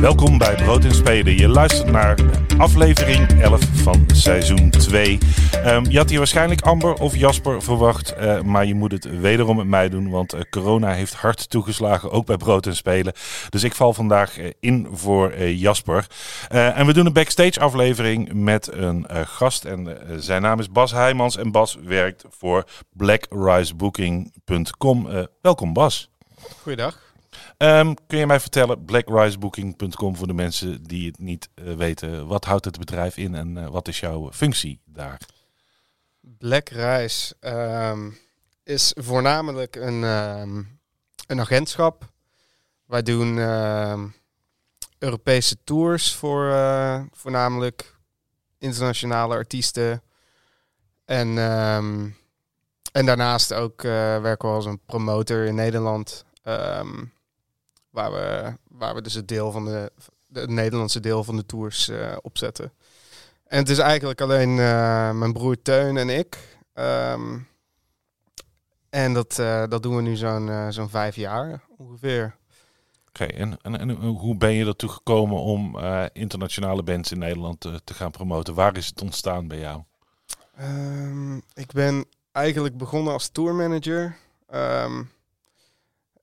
Welkom bij Brood en Spelen. Je luistert naar aflevering 11 van seizoen 2. Ehm, je had hier waarschijnlijk Amber of Jasper verwacht, eh, maar je moet het wederom met mij doen, want eh, corona heeft hard toegeslagen, ook bij Brood en Spelen. Dus ik val vandaag eh, in voor Jasper. En we doen een backstage aflevering met een gast en zijn naam is Bas Heijmans en Bas werkt voor blackrisebooking.com. Eh, welkom Bas. Goeiedag. Ehm, kun je mij vertellen, blackrisebooking.com voor de mensen die het niet eh, weten, wat houdt het bedrijf in en eh, wat is jouw functie daar? Black Reis ehm, is voornamelijk een, ehm, een agentschap. Wij doen Europese tours voor eh, voornamelijk internationale artiesten. En, en daarnaast ook werken we als een promotor in Nederland. Waar, we, waar we dus het deel van de, het Nederlandse deel van de tours eh, opzetten. En het is eigenlijk alleen eh, mijn broer Teun en ik. Ehm, en dat, eh, dat doen we nu zo'n zo'n vijf jaar ongeveer. Oké, en, en, en hoe ben je ertoe gekomen om internationale bands in Nederland te, te gaan promoten? Waar is het ontstaan bij jou? Ehm, ik ben eigenlijk begonnen als tourmanager. Ehm,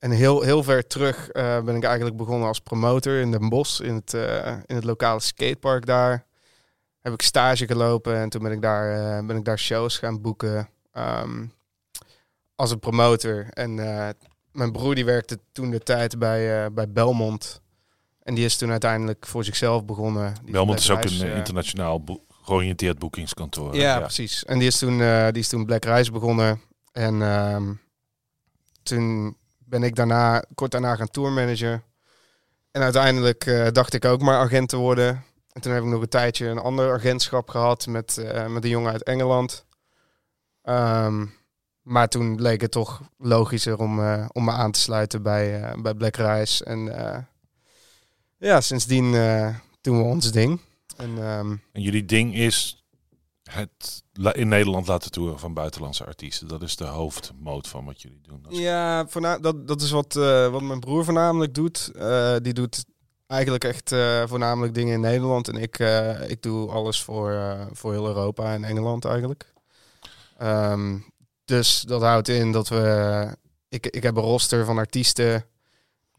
en heel, heel ver terug eh, ben ik eigenlijk begonnen als promotor in Den Bosch, in het, eh, in het lokale skatepark daar. Heb ik stage gelopen en toen ben ik daar, eh, ben ik daar shows gaan boeken ehm, als een promotor. En mijn broer die werkte toen de tijd bij, bij Belmont. En die is toen uiteindelijk voor zichzelf begonnen. Die Belmont is ook een internationaal georiënteerd boekingskantoor. ja, precies. En die is toen, die is toen Black Rise begonnen. En ehm, toen ben ik daarna, kort daarna gaan tourmanager. En uiteindelijk eh, dacht ik ook maar agent te worden. En toen heb ik nog een tijdje een ander agentschap gehad met, eh, met een jongen uit Engeland. Ehm, maar toen bleek het toch logischer om, eh, om me aan te sluiten bij, bij Black Rise. En ja, sindsdien doen we ons ding. En ehm, En jullie ding is het in Nederland laten toeren van buitenlandse artiesten. Dat is de hoofdmoot van wat jullie doen. Ja, dat, dat is wat, eh, wat mijn broer voornamelijk doet. Eh, die doet eigenlijk echt eh, voornamelijk dingen in Nederland. En ik, ik doe alles voor, voor heel Europa en Engeland eigenlijk. Ehm, dus dat houdt in dat we... Ik, ik heb een roster van artiesten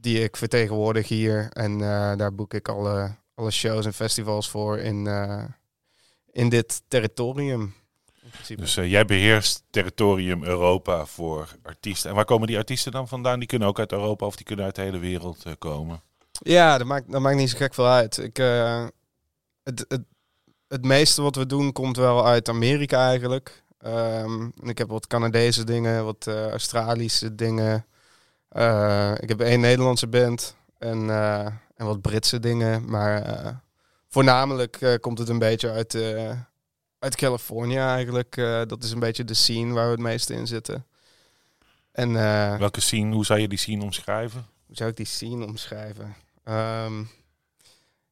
die ik vertegenwoordig hier. En daar boek ik alle, alle shows en festivals voor in, in dit territorium. Dus eh, jij beheerst territorium Europa voor artiesten. En waar komen die artiesten dan vandaan? Die kunnen ook uit Europa of die kunnen uit de hele wereld eh, komen. Ja, dat maakt, dat maakt niet zo gek veel uit. Ik, eh, het, het, het meeste wat we doen komt wel uit Amerika eigenlijk. En ik heb wat Canadese dingen, wat Australische dingen. Ik heb één Nederlandse band en, en wat Britse dingen. Maar voornamelijk eh, komt het een beetje uit, eh, uit Californië eigenlijk. Eh, dat is een beetje de scene waar we het meeste in zitten. En Welke scene, hoe zou je die scene omschrijven? hoe zou ik die scene omschrijven? Ehm,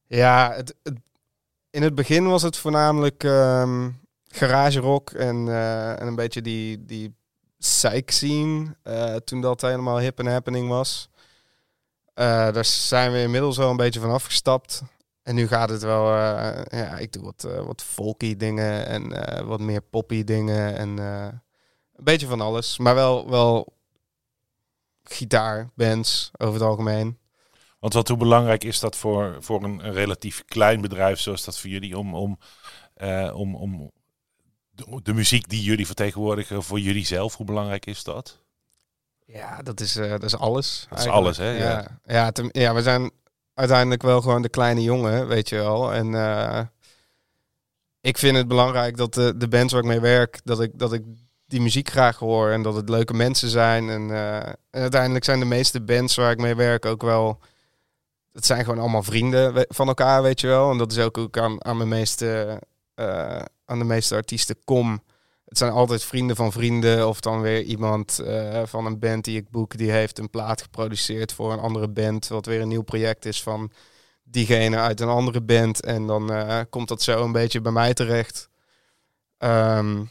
ja, het, het- in het begin was het voornamelijk ehm garage rock en, en een beetje die, die psych scene. toen dat helemaal hip en happening was. Daar zijn we inmiddels wel een beetje van afgestapt. En nu gaat het wel, eh, ja, ik doe wat, eh, wat folky dingen en eh, wat meer poppy dingen en een beetje van alles. Maar wel, wel gitaarbands over het algemeen. Want wat hoe belangrijk is dat voor, voor een, een relatief klein bedrijf zoals dat voor jullie om, om, om, om de, de muziek die jullie vertegenwoordigen voor jullie zelf, hoe belangrijk is dat? Ja, dat is, dat is alles. Dat is eigenlijk. alles, hè? Ja. Ja, ja, we zijn uiteindelijk wel gewoon de kleine jongen, weet je wel. En eh, ik vind het belangrijk dat de, de bands waar ik mee werk, dat ik, dat ik die muziek graag hoor en dat het leuke mensen zijn. En, eh, uiteindelijk zijn de meeste bands waar ik mee werk ook wel het zijn gewoon allemaal vrienden van elkaar, weet je wel. En dat is ook ik aan, aan, mijn meeste, eh, aan de meeste artiesten kom. Het zijn altijd vrienden van vrienden. Of dan weer iemand eh, van een band die ik boek. Die heeft een plaat geproduceerd voor een andere band. Wat weer een nieuw project is van diegene uit een andere band. En dan eh, komt dat zo een beetje bij mij terecht. Ehm,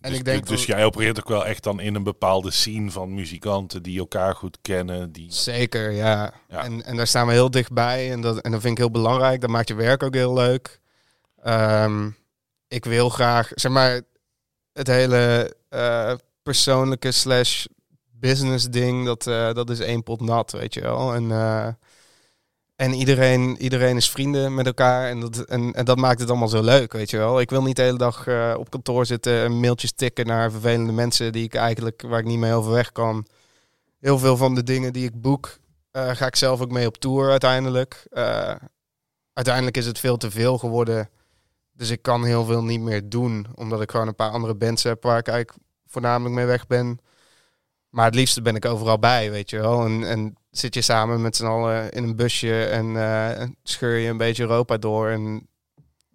en dus, ik denk dus jij opereert ook wel echt dan in een bepaalde scene van muzikanten die elkaar goed kennen. Die... Zeker, ja. Ja. En, en daar staan we heel dichtbij. En dat, en dat vind ik heel belangrijk. Dat maakt je werk ook heel leuk. Ehm, ik wil graag, zeg maar, het hele eh, persoonlijke slash business ding, dat, eh, dat is één pot nat, weet je wel. En, eh, en iedereen, iedereen is vrienden met elkaar en dat, en, dat maakt het allemaal zo leuk, weet je wel. Ik wil niet de hele dag op kantoor zitten en mailtjes tikken naar vervelende mensen die ik eigenlijk, waar ik niet mee overweg kan. Heel veel van de dingen die ik boek, ga ik zelf ook mee op tour uiteindelijk. Uiteindelijk is het veel te veel geworden. Dus ik kan heel veel niet meer doen. Omdat ik gewoon een paar andere bands heb waar ik eigenlijk voornamelijk mee weg ben. Maar het liefste ben ik overal bij, weet je wel. En, en zit je samen met z'n allen in een busje en eh, scheur je een beetje Europa door. En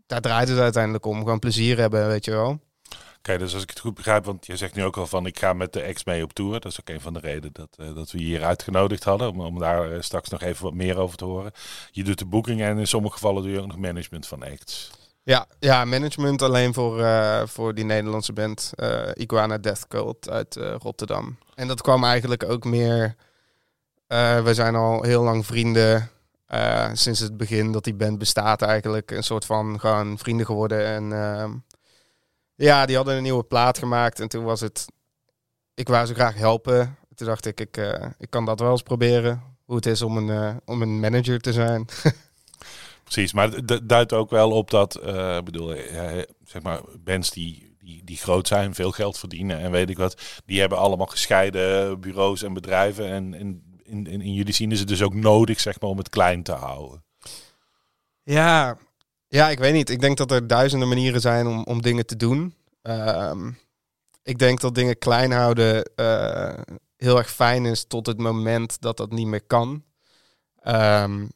daar draait het uiteindelijk om. Gewoon plezier hebben, weet je wel. Oké, dus als ik het goed begrijp, want je zegt nu ook al van ik ga met de ex mee op tour. Dat is ook een van de redenen dat, eh, dat we hier uitgenodigd hadden. Om, om daar eh, straks nog even wat meer over te horen. Je doet de boeking en in sommige gevallen doe je ook nog management van acts. Ja, ja management alleen voor, eh, voor die Nederlandse band eh, Iguana Death Cult uit eh, Rotterdam. En dat kwam eigenlijk ook meer... we zijn al heel lang vrienden. sinds het begin dat die band bestaat eigenlijk. Een soort van gewoon vrienden geworden. En ehm, ja, die hadden een nieuwe plaat gemaakt. En toen was het... Ik wou ze graag helpen. Toen dacht ik, ik, ik kan dat wel eens proberen. Hoe het is om een, om een manager te zijn. Precies, maar het duidt ook wel op dat, eh, ik bedoel, eh, zeg maar, bands die, die, die groot zijn, veel geld verdienen en weet ik wat, die hebben allemaal gescheiden bureaus en bedrijven. En in, in, in, jullie zien is het dus ook nodig, zeg maar, om het klein te houden. Ja, ja, ik weet niet. Ik denk dat er duizenden manieren zijn om, om dingen te doen. Ehm, ik denk dat dingen klein houden eh, heel erg fijn is tot het moment dat dat niet meer kan. Ehm,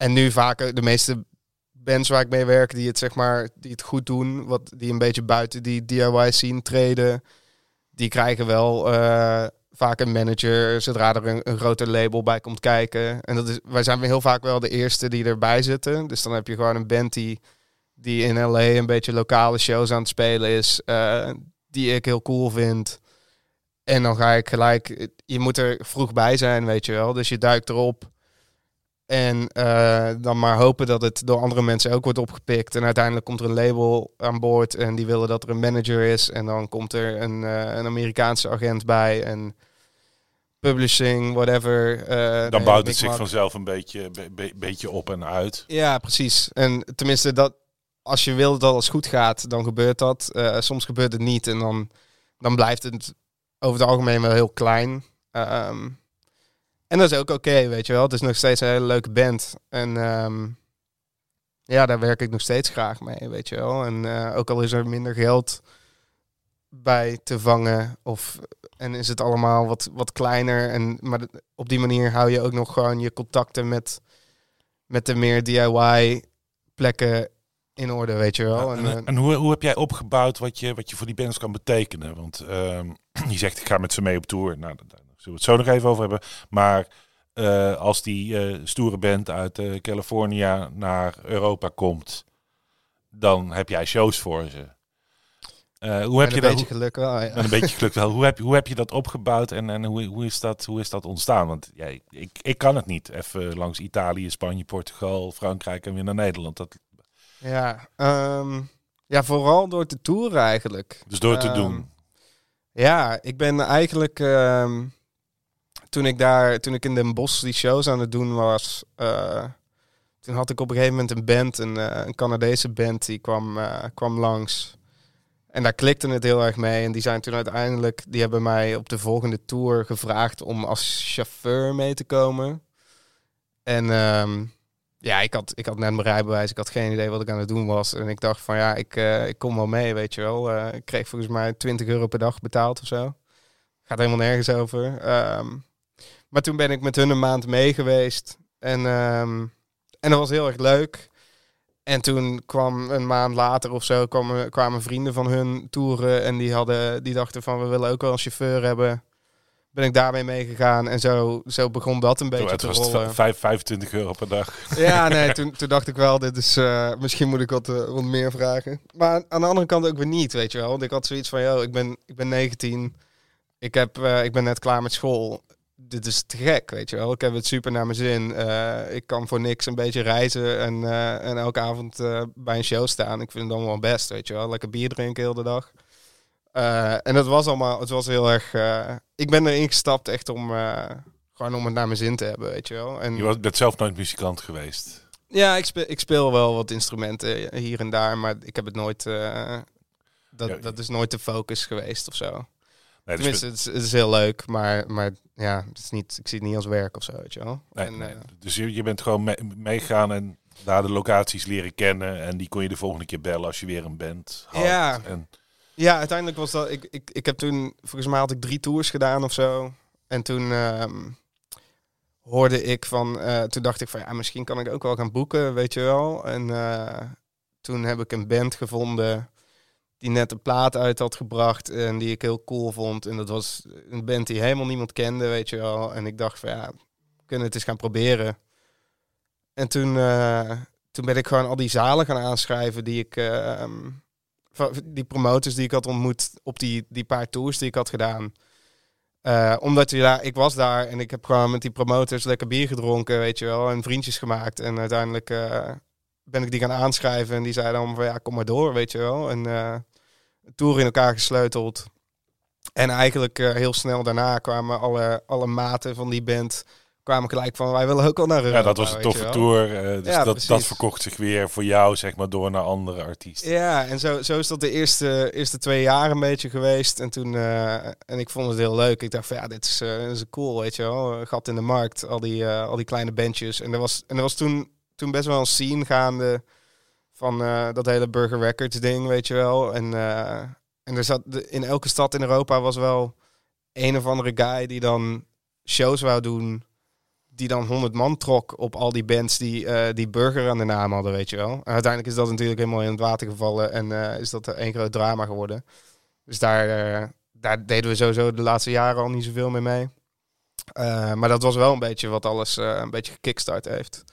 en nu vaak de meeste bands waar ik mee werk, die het zeg maar, die het goed doen, wat die een beetje buiten die DIY scene treden, die krijgen wel eh, vaak een manager zodra er een, een groter label bij komt kijken. En dat is, wij zijn heel vaak wel de eerste die erbij zitten. Dus dan heb je gewoon een band die, die in LA een beetje lokale shows aan het spelen is, eh, die ik heel cool vind. En dan ga ik gelijk, je moet er vroeg bij zijn, weet je wel. Dus je duikt erop. En eh, dan maar hopen dat het door andere mensen ook wordt opgepikt. En uiteindelijk komt er een label aan boord en die willen dat er een manager is. En dan komt er een, eh, een Amerikaanse agent bij en publishing, whatever. eh, Dan de bouwt het zich vanzelf een beetje, be- be- beetje op en uit. Ja, precies. En tenminste, dat, als je wil dat alles goed gaat, dan gebeurt dat. Soms gebeurt het niet en dan, dan blijft het over het algemeen wel heel klein. Ehm, en dat is ook oké, weet je wel. Het is nog steeds een hele leuke band. En ehm, ja, daar werk ik nog steeds graag mee, weet je wel. En eh, ook al is er minder geld bij te vangen of en is het allemaal wat, wat kleiner. En, maar op die manier hou je ook nog gewoon je contacten met, met de meer DIY plekken in orde, weet je wel. En, en eh, en hoe, hoe heb jij opgebouwd wat je, wat je voor die bands kan betekenen? Want ehm, je zegt ik ga met ze mee op tour. Nou, zullen we het zo nog even over hebben. Maar eh, als die eh, stoere band uit eh California naar Europa komt, dan heb jij shows voor ze. Hoe heb je een dat? beetje geluk wel. ja. Een beetje geluk wel. Hoe heb, je- hoe heb je dat opgebouwd en, en hoe, hoe, is dat, hoe is dat ontstaan? Want ja, ik, ik kan het niet. Even langs Italië, Spanje, Portugal, Frankrijk en weer naar Nederland. Dat, Ja, ehm, ja, vooral door te toeren eigenlijk. dus door te Ehm, doen. Ja, ik ben eigenlijk ehm, toen ik daar, toen ik in Den Bosch die shows aan het doen was, eh, toen had ik op een gegeven moment een band, een, eh, een Canadese band, die kwam, eh, kwam langs. En daar klikte het heel erg mee. En die zijn toen uiteindelijk, die hebben mij op de volgende tour gevraagd om als chauffeur mee te komen. En ehm, ja, ik had, ik had net mijn rijbewijs. Ik had geen idee wat ik aan het doen was. En ik dacht van ja, ik, ik kom wel mee, weet je wel. Ik kreeg volgens mij 20 euro per dag betaald of zo. Gaat helemaal nergens over. Ehm, maar toen ben ik met hun een maand mee geweest. En, ehm, en dat was heel erg leuk. En toen kwam een maand later of zo kwamen, kwamen vrienden van hun toeren en die, hadden, die dachten van we willen ook wel een chauffeur hebben. Ben ik daarmee meegegaan en zo, zo begon dat een beetje te het was rollen. het vijf- 25 euro per dag. Ja, nee, toen, toen dacht ik wel, dit is, eh, misschien moet ik wat, eh, wat meer vragen. Maar aan de andere kant ook weer niet, weet je wel. Want ik had zoiets van, yo, ik ben, ik ben 19, ik, heb, eh, ik ben net klaar met school. Dit is te gek, weet je wel. Ik heb het super naar mijn zin. Eh, ik kan voor niks een beetje reizen en, eh, en elke avond eh, bij een show staan. Ik vind het allemaal wel best, weet je wel. Lekker bier drinken heel de dag. En het was allemaal, het was heel erg... ik ben erin gestapt echt om, gewoon om het naar mijn zin te hebben, weet je wel. En, Je was, bent zelf nooit muzikant geweest. ja, ik speel, ik speel wel wat instrumenten hier en daar, maar ik heb het nooit. dat, Ja. dat is nooit de focus geweest of zo. Nee, Tenminste, het is, het is heel leuk, maar, maar ja, het is niet, ik zie het niet als werk of zo, weet je wel. Nee, En, nee. eh, Dus je, je bent gewoon mee- meegaan en daar de locaties leren kennen. En die kon je de volgende keer bellen als je weer een band had. Ja. En, ja, uiteindelijk was dat. Ik, ik, ik heb toen, volgens mij had ik drie tours gedaan of zo. En toen ehm, hoorde ik van. eh, toen dacht ik van ja, misschien kan ik ook wel gaan boeken, weet je wel. En eh, toen heb ik een band gevonden die net een plaat uit had gebracht en die ik heel cool vond. En dat was een band die helemaal niemand kende, weet je wel. En ik dacht van ja, we kunnen het eens gaan proberen. En toen, eh, toen ben ik gewoon al die zalen gaan aanschrijven die ik, eh, ehm, die promoters die ik had ontmoet op die, die paar tours die ik had gedaan. Eh, omdat daar, ik was daar en ik heb gewoon met die promoters lekker bier gedronken, weet je wel, en vriendjes gemaakt. En uiteindelijk ben ik die gaan aanschrijven en die zeiden dan van ja, kom maar door, weet je wel. En tour in elkaar gesleuteld. En eigenlijk eh, heel snel daarna kwamen alle, alle maten van die band kwamen gelijk van wij willen ook al naar Europa. ja, dat was een toffe tour. eh, dus Ja, dat, dat verkocht zich weer voor jou, zeg maar, door naar andere artiesten. Ja, en zo, zo is dat de eerste, eerste twee jaar een beetje geweest. En toen, eh, en ik vond het heel leuk. Ik dacht van ja, dit is, dit is cool, weet je wel. Gat in de markt, al die, al die kleine bandjes. En er was, en er was toen, toen best wel een scene gaande van eh, dat hele Burger Records ding, weet je wel. En, eh, en er zat, in elke stad in Europa was wel een of andere guy die dan shows wou doen die dan 100 man trok op al die bands die, eh, die Burger aan de naam hadden, weet je wel. Uiteindelijk is dat natuurlijk helemaal in het water gevallen en is dat één groot drama geworden. Dus daar, daar deden we sowieso de laatste jaren al niet zoveel mee. Eh, maar dat was wel een beetje wat alles een beetje gekickstart heeft.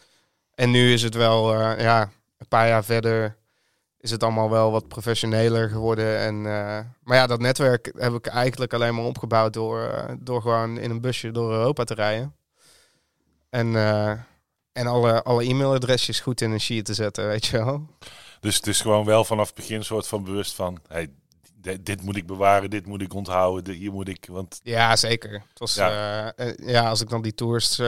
En nu is het wel, ja, een paar jaar verder is het allemaal wel wat professioneler geworden. En, eh, maar ja, dat netwerk heb ik eigenlijk alleen maar opgebouwd door, eh, door gewoon in een busje door Europa te rijden. En, eh, en alle, alle e-mailadresjes goed in een sheet te zetten, weet je wel. Dus het is gewoon wel vanaf het begin een soort van bewust van... Hey, dit, moet ik bewaren, dit moet ik onthouden, dit, hier moet ik... Want Ja, zeker. Het was, Ja. ja. ja, als ik dan die tours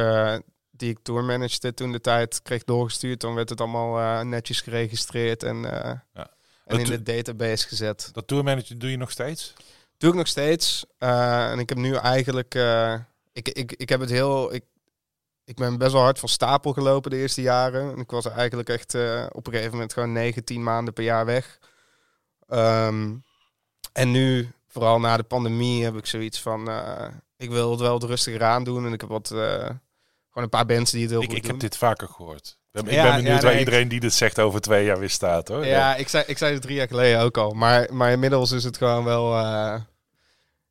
die ik tourmanagede toen de tijd kreeg doorgestuurd, dan werd het allemaal eh, netjes geregistreerd en, eh, Ja. en in de database gezet. dat tourmanager doe je nog steeds? Doe ik nog steeds. Eh, en ik heb nu eigenlijk, ik, ik, ik heb het heel, ik, ik ben best wel hard van stapel gelopen de eerste jaren. En ik was eigenlijk echt op een gegeven moment gewoon 9, 10 maanden per jaar weg. Ehm, en nu, vooral na de pandemie, heb ik zoiets van, ik wil het wel rustiger aan doen. En ik heb wat, gewoon een paar bands die het heel Ik, goed ik doen. heb dit vaker gehoord. Ik ben, Ja, ik ben benieuwd ja, waar iedereen die dit zegt over twee jaar weer staat hoor. Ja, ik zei, ik zei het drie jaar geleden ook al. Maar, maar inmiddels is het gewoon wel... eh,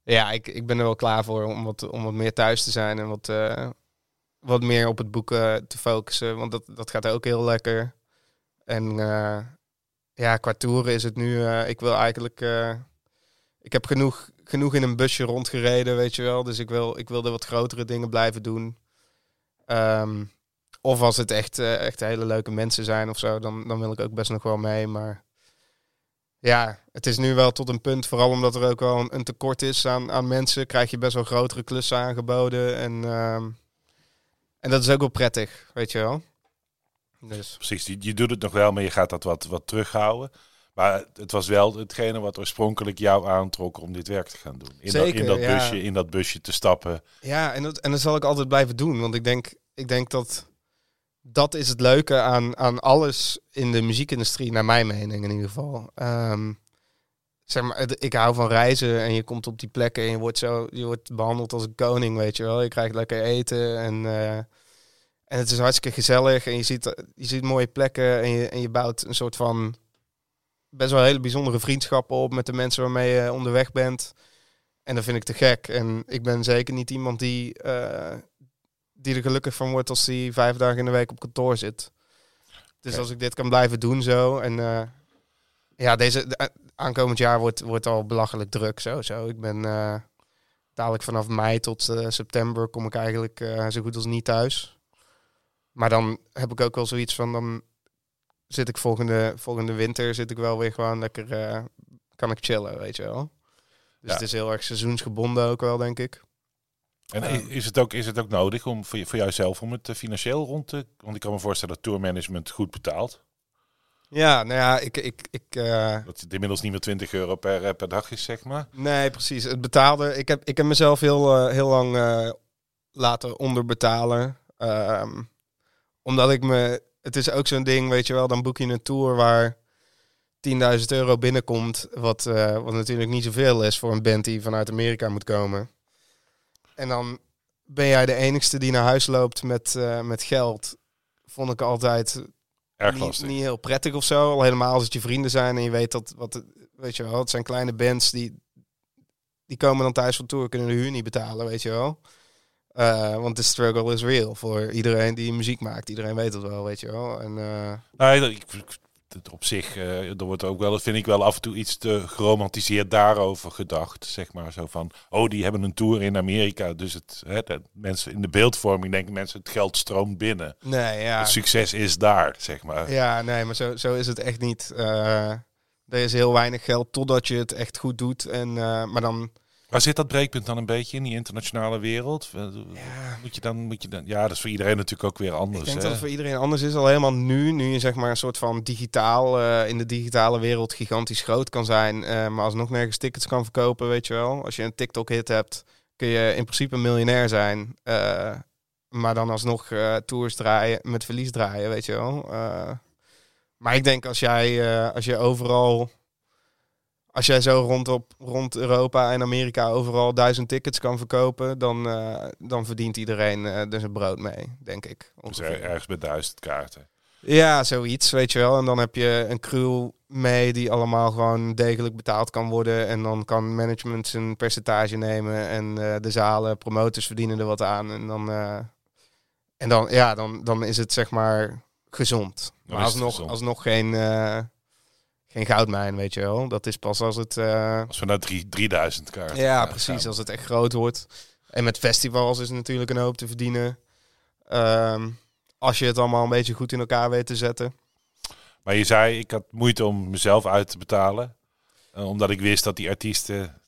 ja, ik, ik ben er wel klaar voor om wat, om wat meer thuis te zijn. En wat, eh, wat meer op het boeken te focussen. Want dat, dat gaat ook heel lekker. En eh, ja, qua toeren is het nu... eh, ik wil eigenlijk... eh, ik heb genoeg, genoeg in een busje rondgereden, weet je wel. Dus ik wil, ik wil wat grotere dingen blijven doen. Ehm, of als het echt, eh, echt hele leuke mensen zijn of zo, dan, dan wil ik ook best nog wel mee. Maar ja, het is nu wel tot een punt, vooral omdat er ook wel een, tekort is aan, aan mensen, krijg je best wel grotere klussen aangeboden. En, ehm, en dat is ook wel prettig, weet je wel. Dus Precies, je, je doet het nog wel, maar je gaat dat wat, wat terughouden. Maar het was wel hetgene wat oorspronkelijk jou aantrok om dit werk te gaan doen. In, dat, in, dat, ja. busje, in dat busje te stappen. Ja, en dat, en dat zal ik altijd blijven doen. Want ik denk, ik denk dat dat is het leuke aan, aan alles in de muziekindustrie, naar mijn mening in ieder geval. Ehm, zeg maar, ik hou van reizen en je komt op die plekken en je wordt zo, je wordt behandeld als een koning, weet je wel. Je krijgt lekker eten en, eh, En het is hartstikke gezellig en je ziet, je ziet mooie plekken en je, en je bouwt een soort van best wel hele bijzondere vriendschappen op met de mensen waarmee je onderweg bent. En dat vind ik te gek. En ik ben zeker niet iemand die, eh, die er gelukkig van wordt als hij vijf dagen in de week op kantoor zit. Dus als ik dit kan blijven doen zo. En eh, ja, deze de- eh, aankomend jaar wordt, wordt al belachelijk druk zo. zo. Ik ben dadelijk vanaf mei tot september kom ik eigenlijk zo goed als niet thuis. Maar dan heb ik ook wel zoiets van dan zit ik volgende, volgende winter zit ik wel weer gewoon lekker eh, kan ik chillen, weet je wel. Dus Ja. het is heel erg seizoensgebonden ook wel, denk ik. En is het, ook, is het ook nodig om voor, voor jouzelf om het eh, financieel rond te... Want ik kan me voorstellen dat tourmanagement goed betaalt. Ja, nou ja, ik, ik, ik, eh, Dat het inmiddels niet meer 20 euro per, per dag is, zeg maar. Nee, precies. Het betaalde. Ik heb, ik heb mezelf heel, heel lang laten onderbetalen. Ehm, omdat ik me. Het is ook zo'n ding, weet je wel. Dan boek je een tour waar 10.000 euro binnenkomt. Wat, eh, wat natuurlijk niet zoveel is voor een band die vanuit Amerika moet komen. En dan ben jij de enigste die naar huis loopt met, eh, met geld. Vond ik altijd Erg niet, niet heel prettig of zo. Al helemaal als het je vrienden zijn en je weet dat, wat, weet je wel, het zijn kleine bands die, die komen dan thuis van tour, kunnen de huur niet betalen, weet je wel. Eh, want de struggle is real voor iedereen die muziek maakt. Iedereen weet dat wel, weet je wel. En, eh, Nee, ik, op zich, eh, er wordt ook wel, vind ik wel af en toe iets te geromantiseerd daarover gedacht. Zeg maar zo van, oh, die hebben een tour in Amerika. Dus het, hè, de, mensen in de beeldvorming denken mensen, het geld stroomt binnen. nee, ja. Het succes is daar, zeg maar. Ja, nee, maar zo, zo is het echt niet. Er is heel weinig geld totdat je het echt goed doet. En, maar dan, Waar zit dat breekpunt dan een beetje in die internationale wereld? ja, Moet je dan, moet je dan, ja, dat is voor iedereen natuurlijk ook weer anders. Ik denk hè? dat het voor iedereen anders is. Al helemaal nu, nu je zeg maar een soort van digitaal eh, in de digitale wereld gigantisch groot kan zijn, eh, maar alsnog nergens tickets kan verkopen, weet je wel. Als je een TikTok-hit hebt, kun je in principe miljonair zijn, eh, maar dan alsnog eh, tours draaien met verlies draaien, weet je wel. Eh, maar ik denk als jij, eh, als je overal, als jij zo rond, op, rond Europa en Amerika overal duizend tickets kan verkopen, dan, eh, dan verdient iedereen eh er zijn brood mee, denk ik. Dus ongeveer. er- ergens bij duizend kaarten. Ja, zoiets, weet je wel. En dan heb je een crew mee die allemaal gewoon degelijk betaald kan worden. En dan kan management zijn percentage nemen. En eh, de zalen, promotors verdienen er wat aan. En dan, eh, en dan, ja, dan, dan is het zeg maar gezond. Dan maar is het alsnog, gezond. alsnog geen, geen goudmijn, weet je wel. Dat is pas als het... eh, Als we naar drie, 3000 kaarten ja, gaan. precies. Als het echt groot wordt. En met festivals is natuurlijk een hoop te verdienen. Ehm, als je het allemaal een beetje goed in elkaar weet te zetten. Maar je zei, ik had moeite om mezelf uit te betalen. eh, omdat ik wist dat die artiesten,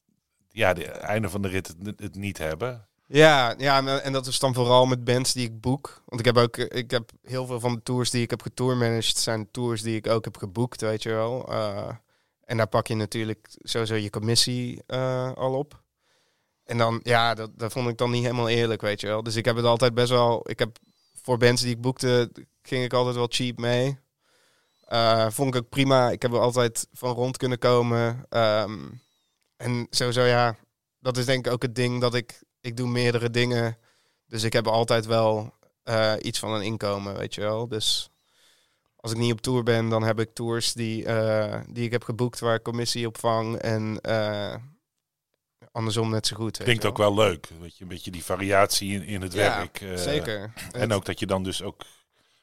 ja, de einde van de rit het, het niet hebben. Ja, ja, en- en dat is dan vooral met bands die ik boek. Want ik heb ook, ik heb heel veel van de tours die ik heb getourmanaged, zijn tours die ik ook heb geboekt, weet je wel. Eh, en daar pak je natuurlijk sowieso je commissie eh, al op. En dan, ja, dat, dat vond ik dan niet helemaal eerlijk, weet je wel. Dus ik heb het altijd best wel, ik heb voor bands die ik boekte, ging ik altijd wel cheap mee. Eh, vond ik ook prima. Ik heb er altijd van rond kunnen komen. Ehm, en sowieso, ja, dat is denk ik ook het ding dat ik, ik doe meerdere dingen. Dus ik heb altijd wel eh, iets van een inkomen, weet je wel. Dus als ik niet op tour ben, dan heb ik tours die, eh, die ik heb geboekt waar ik commissie op vang. En eh, andersom net zo goed. Klinkt ook wel leuk. Weet je, een beetje die variatie in, in het Ja, werk. Zeker. En Het- ook dat je dan dus ook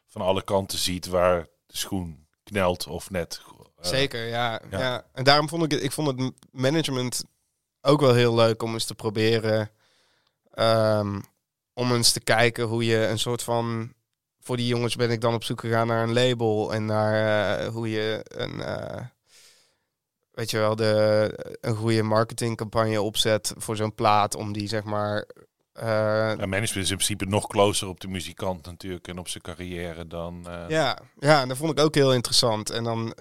van alle kanten ziet waar de schoen knelt of net. Zeker, ja, ja. ja. En daarom vond ik het, ik vond het management ook wel heel leuk om eens te proberen. Ehm, om eens te kijken hoe je een soort van. Voor die jongens ben ik dan op zoek gegaan naar een label en naar eh, hoe je een. eh, weet je wel, de, een goede marketingcampagne opzet voor zo'n plaat. Om die zeg maar. ja, management is in principe nog closer op de muzikant natuurlijk en op zijn carrière dan. Ja, ja, en dat vond ik ook heel interessant. En dan,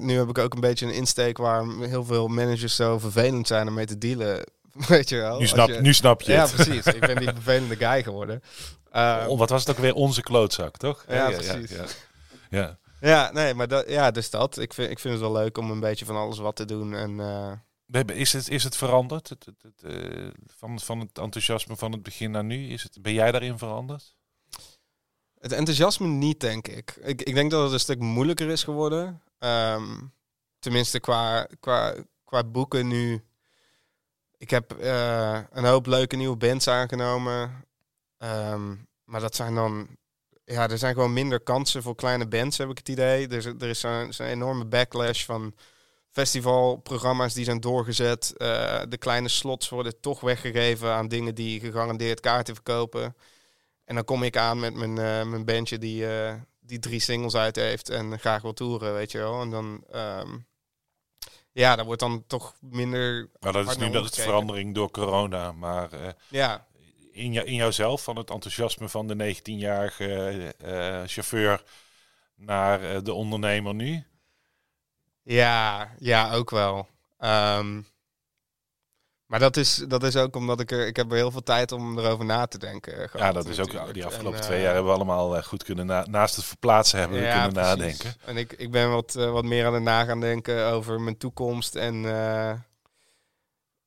nu heb ik ook een beetje een insteek waar heel veel managers zo vervelend zijn om mee te dealen. Weet je wel? nu, snap, je- nu snap je Ja, het. precies. Ik ben die vervelende guy geworden. Oh, wat was het ook weer? Onze klootzak, toch? Ja, precies. Ja, ja. ja, nee, maar dat, ja, dus dat. Ik vind, ik vind het wel leuk om een beetje van alles wat te doen. En eh, Is het, is het veranderd? Het, het, het, eh, van, van het enthousiasme van het begin naar nu? Is het, ben jij daarin veranderd? Het enthousiasme niet, denk ik. ik. Ik denk dat het een stuk moeilijker is geworden. Ehm, tenminste, qua, qua, qua boeken nu. Ik heb eh, een hoop leuke nieuwe bands aangenomen. Ehm, maar dat zijn dan... Ja, er zijn gewoon minder kansen voor kleine bands, heb ik het idee. Er, er is zo'n enorme backlash van festivalprogramma's die zijn doorgezet. Eh, de kleine slots worden toch weggegeven aan dingen die gegarandeerd kaarten verkopen. En dan kom ik aan met mijn, eh, mijn bandje die, die drie singles uit heeft en graag wil toeren, weet je wel. En dan, ehm, ja, daar wordt dan toch minder, Maar dat is nu dat is omgekeken. verandering door corona. Maar eh, ja, in, jou, in jouzelf, van het enthousiasme van de 19-jarige eh, chauffeur naar eh, de ondernemer nu? ja, ja, ook wel. Ehm, maar dat is, dat is ook omdat ik er, ik heb er heel veel tijd om erover na te denken. eh, Ja, dat is ook natuurlijk. die afgelopen En, twee eh, jaar hebben we allemaal eh, goed kunnen na- naast het verplaatsen hebben we kunnen precies. nadenken. En ik, ik ben wat, wat meer aan het nagaan denken over mijn toekomst en,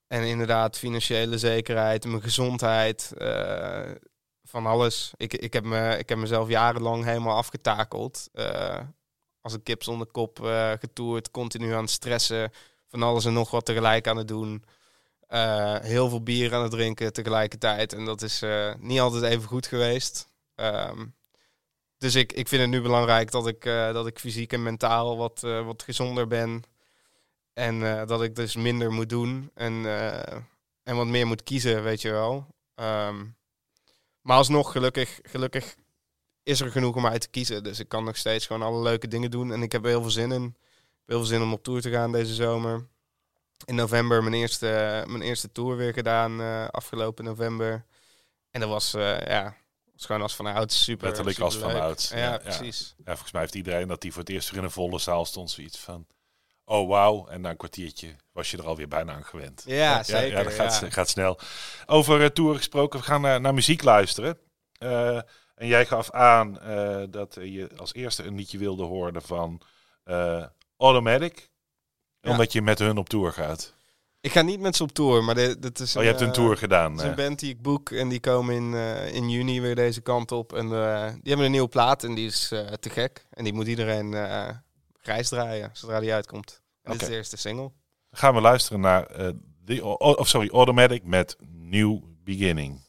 en inderdaad financiële zekerheid, mijn gezondheid, van alles. Ik, ik, heb me, ik heb mezelf jarenlang helemaal afgetakeld. als een kip zonder kop getoerd, continu aan het stressen, van alles en nog wat tegelijk aan het doen. Eh, heel veel bier aan het drinken tegelijkertijd. En dat is eh, niet altijd even goed geweest. Ehm, dus ik, ik vind het nu belangrijk dat ik, eh, dat ik fysiek en mentaal wat, wat gezonder ben. En dat ik dus minder moet doen. En, en wat meer moet kiezen, weet je wel. Ehm, maar alsnog, gelukkig, gelukkig is er genoeg om uit te kiezen. Dus ik kan nog steeds gewoon alle leuke dingen doen. En ik heb heel veel zin in. Heel veel zin om op tour te gaan deze zomer. In november mijn eerste, mijn eerste tour weer gedaan, eh, afgelopen november. En dat was, eh, ja, was gewoon als van ouds super. Letterlijk als vanouds, Ja, ja, precies. Ja, volgens mij heeft iedereen dat die voor het eerst weer in een volle zaal stond zoiets van... Oh, wauw. En na een kwartiertje was je er alweer bijna aan gewend. Ja, zeker, Ja, dat gaat, ja. gaat snel. Over uh, tour gesproken, we gaan naar, naar muziek luisteren. En jij gaf aan dat je als eerste een liedje wilde horen van Automatic. Ja. Omdat je met hun op tour gaat. Ik ga niet met ze op tour, maar dit, dit is Oh, je hebt een eh, tour gedaan. Het is een eh. band die ik boek en die komen in, eh, in juni weer deze kant op. En die hebben een nieuwe plaat en die is te gek. En die moet iedereen grijs draaien zodra die uitkomt. En dit is de eerste single. Dan gaan we luisteren naar the, of sorry, Automatic met New Beginning.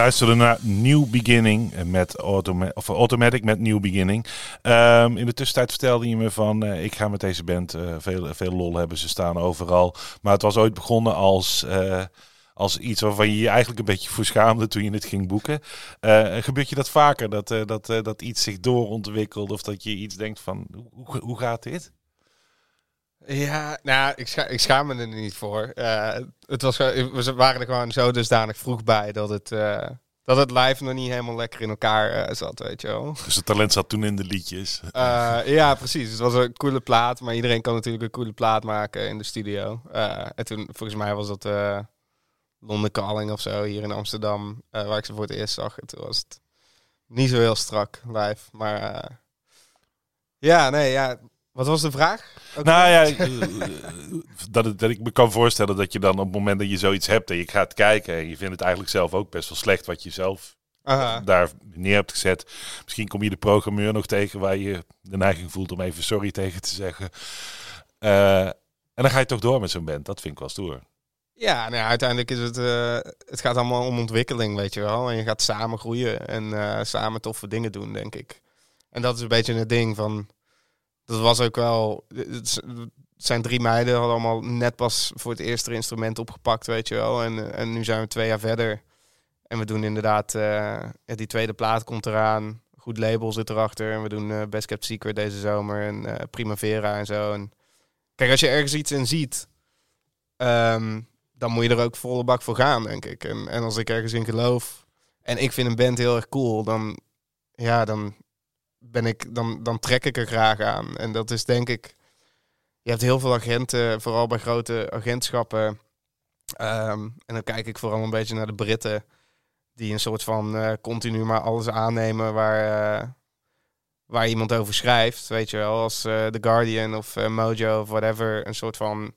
Luisterde naar New Beginning met Automa of Automatic met New Beginning. Ehm, in de tussentijd vertelde je me van, eh, ik ga met deze band eh, veel, veel lol hebben. Ze staan overal. Maar het was ooit begonnen als, eh, als iets waarvan je je eigenlijk een beetje voor schaamde toen je het ging boeken. Gebeurt je dat vaker, dat, dat, dat iets zich doorontwikkelt of dat je iets denkt van, hoe, hoe gaat dit? Ja, nou, ik, scha ik schaam me er niet voor. Eh, het was, we waren er gewoon zo dusdanig vroeg bij dat het, eh, dat het live nog niet helemaal lekker in elkaar eh, zat, weet je wel. Dus het talent zat toen in de liedjes. Ja, precies. Het was een coole plaat, maar iedereen kan natuurlijk een coole plaat maken in de studio. En toen, volgens mij was dat London Calling of zo, hier in Amsterdam, waar ik ze voor het eerst zag. Toen was het niet zo heel strak live, maar... ja, nee, ja. Wat was de vraag? Ook Nou ja, eh, dat, het- dat ik me kan voorstellen dat je dan op het moment dat je zoiets hebt en je gaat kijken en je vindt het eigenlijk zelf ook best wel slecht wat je zelf Aha. daar neer hebt gezet. Misschien kom je de programmeur nog tegen waar je de neiging voelt om even sorry tegen te zeggen. Eh, en dan ga je toch door met zo'n band. Dat vind ik wel stoer. Ja, nou ja, uiteindelijk is het, eh, het gaat allemaal om ontwikkeling, weet je wel. En je gaat samen groeien en eh, samen toffe dingen doen, denk ik. En dat is een beetje het ding van, dat was ook wel, het zijn drie meiden, hadden allemaal net pas voor het eerste instrument opgepakt, weet je wel. En, en nu zijn we twee jaar verder. En we doen inderdaad, eh, die tweede plaat komt eraan. Goed label zit erachter. En we doen eh, Best Kept Secret deze zomer en eh, Primavera en zo. En kijk, als je ergens iets in ziet, ehm, dan moet je er ook volle bak voor gaan, denk ik. En, en als ik ergens in geloof en ik vind een band heel erg cool, dan, ja, dan, ben ik, dan, dan trek ik er graag aan. En dat is denk ik, je hebt heel veel agenten, vooral bij grote agentschappen. Ehm, en dan kijk ik vooral een beetje naar de Britten, die een soort van eh, continu maar alles aannemen waar, eh, waar iemand over schrijft. Weet je wel, als eh, The Guardian of Mojo of whatever, een soort van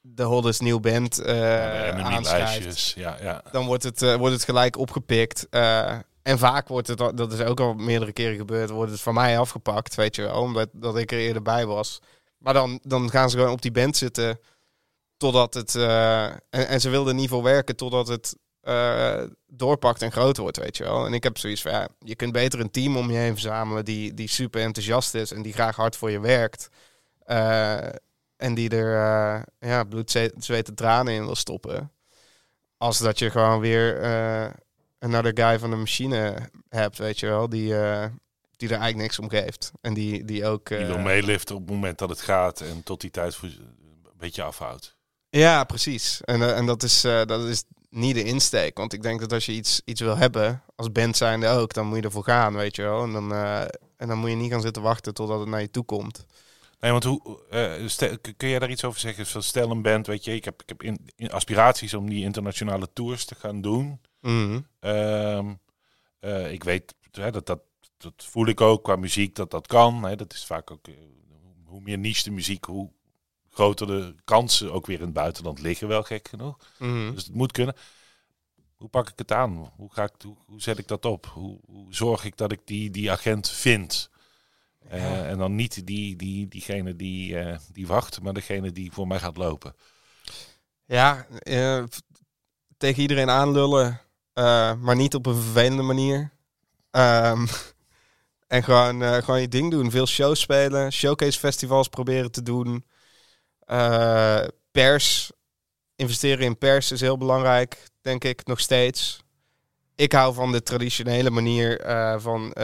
de hottest new band eh en aanschrijft. Ja, ja. dan wordt het, wordt het gelijk opgepikt. En vaak wordt het, dat is ook al meerdere keren gebeurd, wordt het van mij afgepakt, weet je wel, omdat dat ik er eerder bij was. Maar dan, dan gaan ze gewoon op die band zitten totdat het, eh, en, en ze wilden niet voor werken totdat het eh, doorpakt en groot wordt, weet je wel. En ik heb zoiets van, ja, je kunt beter een team om je heen verzamelen die, die super enthousiast is en die graag hard voor je werkt. Eh, en die er ja, bloed, zweet zweet en tranen in wil stoppen. Als dat je gewoon weer another guy van de machine hebt, weet je wel, die, eh, die er eigenlijk niks om geeft. En die, die ook... Die eh, wil meeliften op het moment dat het gaat en tot die tijd voor, een beetje afhoudt. Ja, precies. En, eh, en dat, is, eh, dat is niet de insteek. Want ik denk dat als je iets, iets wil hebben, als band zijnde ook, dan moet je ervoor gaan, weet je wel. En dan, eh, en dan moet je niet gaan zitten wachten totdat het naar je toe komt. Nee, want hoe, eh, stel- k- kun jij daar iets over zeggen? Stel een band, weet je, ik heb, ik heb in, in aspiraties om die internationale tours te gaan doen. Mhm. Ehm, eh, ik weet, hè, dat, dat, dat voel ik ook qua muziek, dat dat kan. Hè. Dat is vaak ook, eh, hoe meer niche de muziek, hoe groter de kansen ook weer in het buitenland liggen, wel gek genoeg. Mhm. Dus het moet kunnen. Hoe pak ik het aan? Hoe, ga ik, hoe, hoe zet ik dat op? Hoe, hoe zorg ik dat ik die, die agent vind? Eh. En dan niet die, die, diegene die, die wacht, maar degene die voor mij gaat lopen. Ja, tegen iedereen aanlullen, eh, maar niet op een vervelende manier. Ehm, en gewoon, eh, gewoon je ding doen. Veel shows spelen, showcase festivals proberen te doen. Eh, pers, investeren in pers is heel belangrijk, denk ik, nog steeds. Ik hou van de traditionele manier van...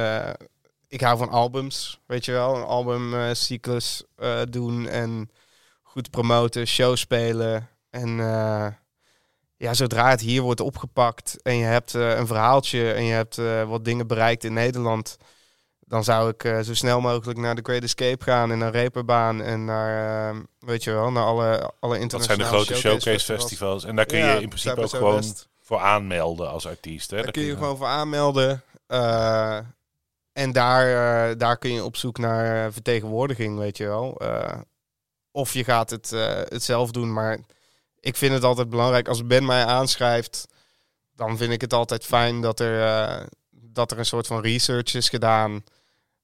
ik hou van albums, weet je wel. Een albumcyclus doen en goed promoten, shows spelen. En ja, zodra het hier wordt opgepakt en je hebt eh, een verhaaltje en je hebt eh, wat dingen bereikt in Nederland, dan zou ik eh, zo snel mogelijk naar de Great Escape gaan en naar Reeperbaan en naar, weet je wel, naar alle, alle internationale Dat zijn de grote showcase festivals. En daar kun je in principe ook gewoon voor aanmelden als artiest. Hè? Daar Daar kun je gewoon voor aanmelden. en daar, daar kun je op zoek naar vertegenwoordiging, weet je wel. Of je gaat het, het zelf doen, maar ik vind het altijd belangrijk. Als Ben mij aanschrijft, dan vind ik het altijd fijn dat er, eh, dat er een soort van research is gedaan.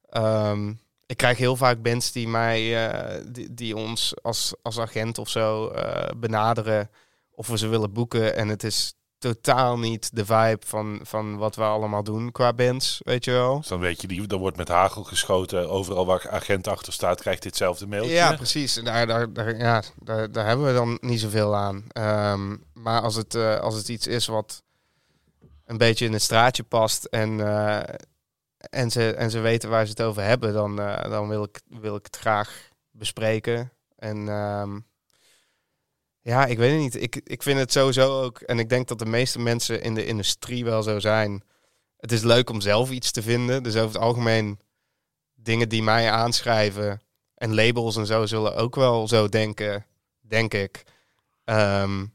Ehm, ik krijg heel vaak bands die mij, eh, die, ons als, als agent of zo eh, benaderen of we ze willen boeken. En het is totaal niet de vibe van, van wat we allemaal doen qua bands, weet je wel. Dus dan weet je, die, er wordt met hagel geschoten. Overal waar agent achter staat, krijgt ditzelfde mailtje. Ja, precies. Daar, daar, daar, ja, daar, daar hebben we dan niet zoveel aan. Ehm, maar als het, eh, als het iets is wat een beetje in het straatje past en, eh, en, ze, en ze weten waar ze het over hebben, dan, eh, dan wil, ik, wil ik het graag bespreken. En ehm, Ja, ik weet het niet. Ik, ik vind het sowieso ook, en ik denk dat de meeste mensen in de industrie wel zo zijn. Het is leuk om zelf iets te vinden. Dus over het algemeen dingen die mij aanschrijven en labels en zo zullen ook wel zo denken, denk ik. Ehm,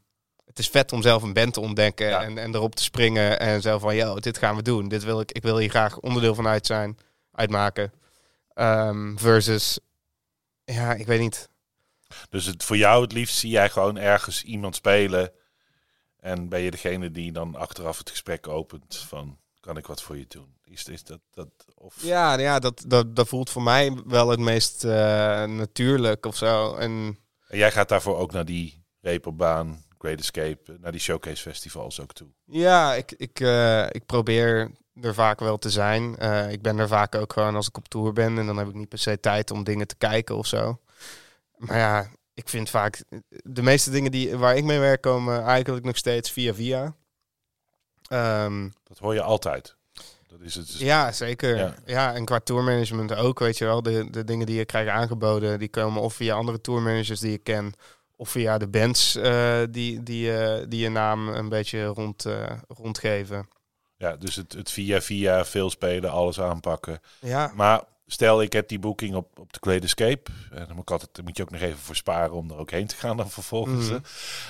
het is vet om zelf een band te ontdekken Ja. en, en erop te springen en zo van, yo, dit gaan we doen. Dit wil ik, ik wil hier graag onderdeel van uit zijn, uitmaken. Ehm, versus, ja, ik weet niet. Dus het, voor jou het liefst zie jij gewoon ergens iemand spelen. En ben je degene die dan achteraf het gesprek opent van kan ik wat voor je doen? Is, is dat, dat of Ja, ja dat, dat, dat voelt voor mij wel het meest eh, natuurlijk of zo. En En jij gaat daarvoor ook naar die reperbaan, Great Escape, naar die showcase festivals ook toe. ja, ik, ik, eh, ik probeer er vaak wel te zijn. Eh, ik ben er vaak ook gewoon als ik op tour ben. En dan heb ik niet per se tijd om dingen te kijken of zo. Maar ja, ik vind vaak... De meeste dingen die, waar ik mee werk komen eigenlijk nog steeds via via. Ehm, Dat hoor je altijd. Dat is het. Ja, zeker. Ja. Ja. en qua tourmanagement ook, weet je wel. De, de dingen die je krijgt aangeboden, die komen of via andere tourmanagers die je ken, of via de bands eh, die, die, eh, die je naam een beetje rond, eh, rondgeven. Ja, dus het, het via via veel spelen, alles aanpakken. Ja, Maar stel, ik heb die boeking op, op de Great Escape. En dan moet, ik altijd, dan moet je ook nog even voor sparen om er ook heen te gaan dan vervolgens. Mhm.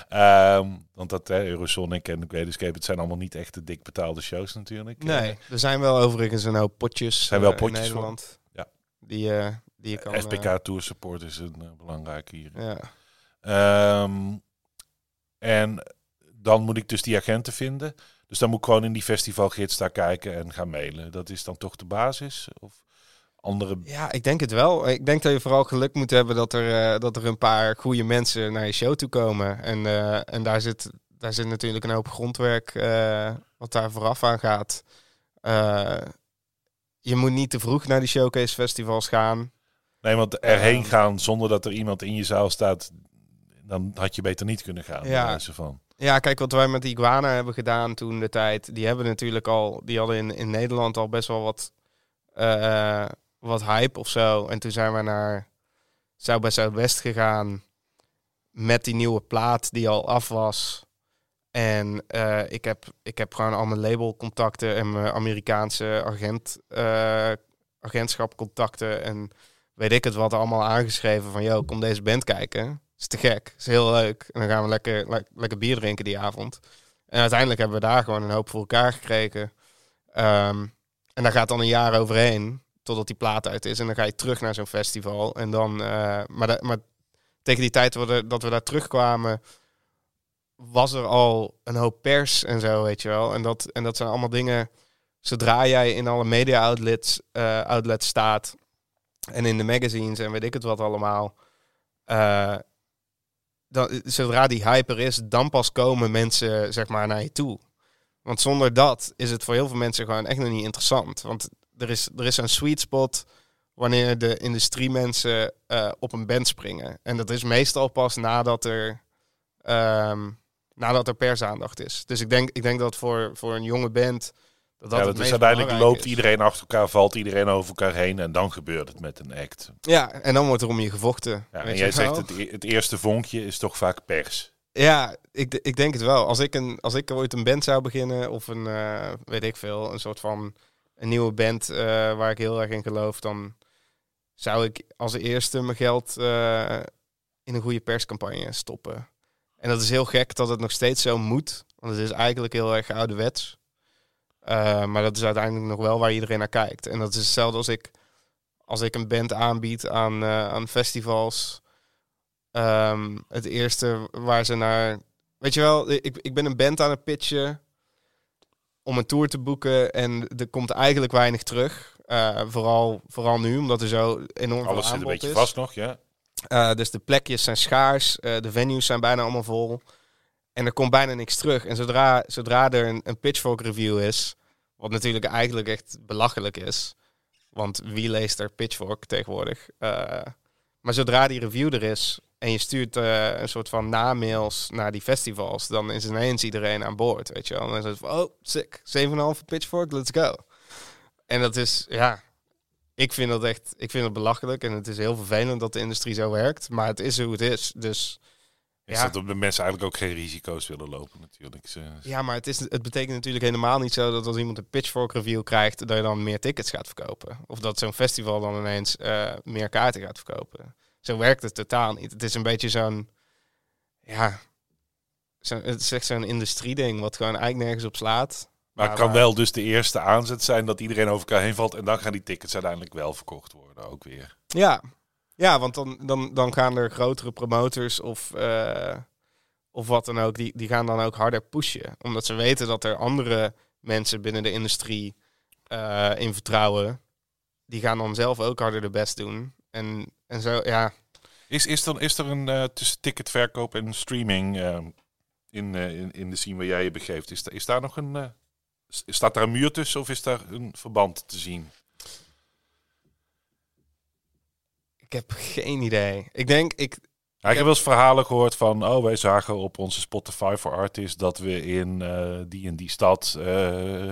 Ehm, want dat hè, Eurosonic en de Great Escape, het zijn allemaal niet echt de dik betaalde shows natuurlijk. nee. Er zijn wel overigens een hoop potjes, Zijn wel eh, potjes in. Nederland. Ja. Die, eh, die je kan... Eh, FPK eh, Tour Support is een eh, belangrijk hier. ja. Ehm, en dan moet ik dus die agenten vinden. Dus dan moet ik gewoon in die festivalgids daar kijken en gaan mailen. Dat is dan toch de basis? Of andere... Ja, ik denk het wel. Ik denk dat je vooral geluk moet hebben dat er, eh, dat er een paar goede mensen naar je show toe komen. En, eh, en daar, zit, daar zit natuurlijk een hoop grondwerk eh, wat daar vooraf aan gaat. Je moet niet te vroeg naar die showcase festivals gaan. Nee, want erheen Ehm. gaan zonder dat er iemand in je zaal staat... dan had je beter niet kunnen gaan. Ja. van. Ja, kijk wat wij met Iguana hebben gedaan toen de tijd. Die hebben natuurlijk al, die hadden in, in Nederland al best wel wat, wat hype of zo. En toen zijn we naar Zuid bij Zuidwest gegaan met die nieuwe plaat die al af was. En eh, ik, heb, ik heb gewoon al mijn labelcontacten en mijn Amerikaanse agent, eh, agentschapcontacten en weet ik het wat allemaal aangeschreven van, yo, kom deze band kijken. is te gek, is heel leuk. En dan gaan we lekker, le- lekker bier drinken die avond. En uiteindelijk hebben we daar gewoon een hoop voor elkaar gekregen. Ehm, en daar gaat dan een jaar overheen, totdat die plaat uit is. En dan ga je terug naar zo'n festival. En dan, eh, maar, maar tegen die tijd dat we, daar terugkwamen, was er al een hoop pers en zo, weet je wel. En dat, en dat zijn allemaal dingen, zodra jij in alle media outlets, eh, outlets staat en in de magazines en weet ik het wat allemaal, dan, zodra die hype er is, dan pas komen mensen zeg maar naar je toe. Want zonder dat is het voor heel veel mensen gewoon echt nog niet interessant. Want er is, er is een sweet spot wanneer de industriemensen eh, op een band springen. En dat is meestal pas nadat er, ehm, nadat er persaandacht is. Dus ik denk, ik denk dat voor, voor een jonge band... Dat dat ja, het dat is meest uiteindelijk loopt is. iedereen achter elkaar, valt iedereen over elkaar heen en dan gebeurt het met een act. Ja, en dan wordt er om je gevochten. Ja, en jij zegt het, het eerste vonkje is toch vaak pers. Ja, ik, ik denk het wel. Als ik, een, als ik ooit een band zou beginnen, of een, eh, weet ik veel, een soort van een nieuwe band eh, waar ik heel erg in geloof, dan zou ik als eerste mijn geld eh, in een goede perscampagne stoppen. En dat is heel gek dat het nog steeds zo moet, want het is eigenlijk heel erg ouderwets. Eh, maar dat is uiteindelijk nog wel waar iedereen naar kijkt. En dat is hetzelfde als ik, als ik een band aanbied aan, aan festivals. Ehm, het eerste waar ze naar... Weet je wel, ik, ik ben een band aan het pitchen om een tour te boeken en er komt eigenlijk weinig terug. Eh, vooral, vooral nu, omdat er zo enorm Alles veel zit een aanbod beetje is. vast nog, ja. Eh, dus de plekjes zijn schaars, eh, de venues zijn bijna allemaal vol. En er komt bijna niks terug. En zodra, zodra er een, een pitchfork review is, wat natuurlijk eigenlijk echt belachelijk is. Want wie leest er pitchfork tegenwoordig? Maar zodra die review er is en je stuurt eh, een soort van namails naar die festivals, dan is ineens iedereen aan boord, weet je wel. En dan is het van, oh, sick, 7,5 pitchfork, let's go. En dat is, ja, ik vind dat echt, ik vind het belachelijk en het is heel vervelend dat de industrie zo werkt, maar het is hoe het is. Dus Is Ja. dat de mensen eigenlijk ook geen risico's willen lopen natuurlijk. Ze- Ja, maar het, is, het betekent natuurlijk helemaal niet zo dat als iemand een pitchfork review krijgt, dat je dan meer tickets gaat verkopen. Of dat zo'n festival dan ineens eh, meer kaarten gaat verkopen. Zo werkt het totaal niet. Het is een beetje zo'n, ja, zo, het is echt zo'n industrieding wat gewoon eigenlijk nergens op slaat. Maar het kan wel dus de eerste aanzet zijn dat iedereen over elkaar heen valt. En dan gaan die tickets uiteindelijk wel verkocht worden ook weer. Ja, ja want dan, dan, dan gaan er grotere promoters of, eh, of wat dan ook, die, die gaan dan ook harder pushen. Omdat ze weten dat er andere mensen binnen de industrie eh, in vertrouwen. Die gaan dan zelf ook harder de best doen. En, en zo, ja. Is, is, er, is er een eh, tussen ticketverkoop en streaming eh, in, eh, in, in de scene waar jij je begeeft? Is, is daar nog een... eh, staat daar een muur tussen of is daar een verband te zien? Ik heb geen idee. Ik denk, ik, Ja, ik heb wel eens verhalen gehoord van, oh, wij zagen op onze Spotify for Artists dat we in die en die stad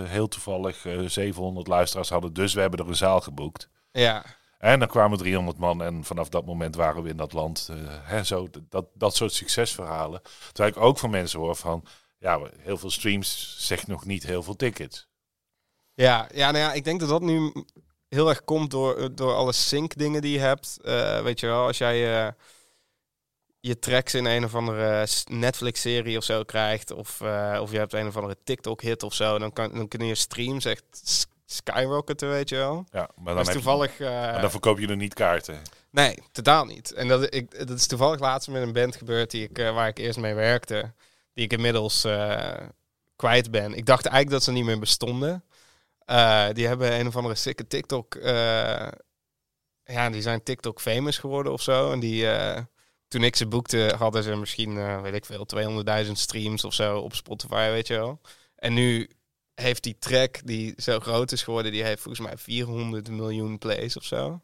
heel toevallig eh, 700 luisteraars hadden, dus we hebben er een zaal geboekt. ja, En dan kwamen 300 man en vanaf dat moment waren we in dat land. eh, hè, zo, dat, dat soort succesverhalen. Terwijl ik ook van mensen hoor van, ja, heel veel streams zegt nog niet heel veel tickets. Ja, ja, nou ja, ik denk dat dat nu heel erg komt door, door alle sync dingen die je hebt. Eh, weet je wel, als jij eh, je tracks in een of andere Netflix-serie of zo krijgt, of, eh, of je hebt een of andere TikTok-hit of zo, dan, kan, dan kunnen je streams echt skyrocketen, weet je wel. Ja, maar dan, is heb je- toevallig... eh, maar dan verkoop je er niet kaarten. Nee, totaal niet. En dat, ik, dat is toevallig laatst met een band gebeurd die ik, eh, waar ik eerst mee werkte. Die ik inmiddels eh, kwijt ben. Ik dacht eigenlijk dat ze niet meer bestonden. Die hebben een of andere sikke TikTok. ja, die zijn TikTok famous geworden of zo. En die, toen ik ze boekte, hadden ze misschien, weet ik veel, 200.000 streams of zo op Spotify, weet je wel. En nu heeft die track die zo groot is geworden, die heeft volgens mij 400 miljoen plays of zo.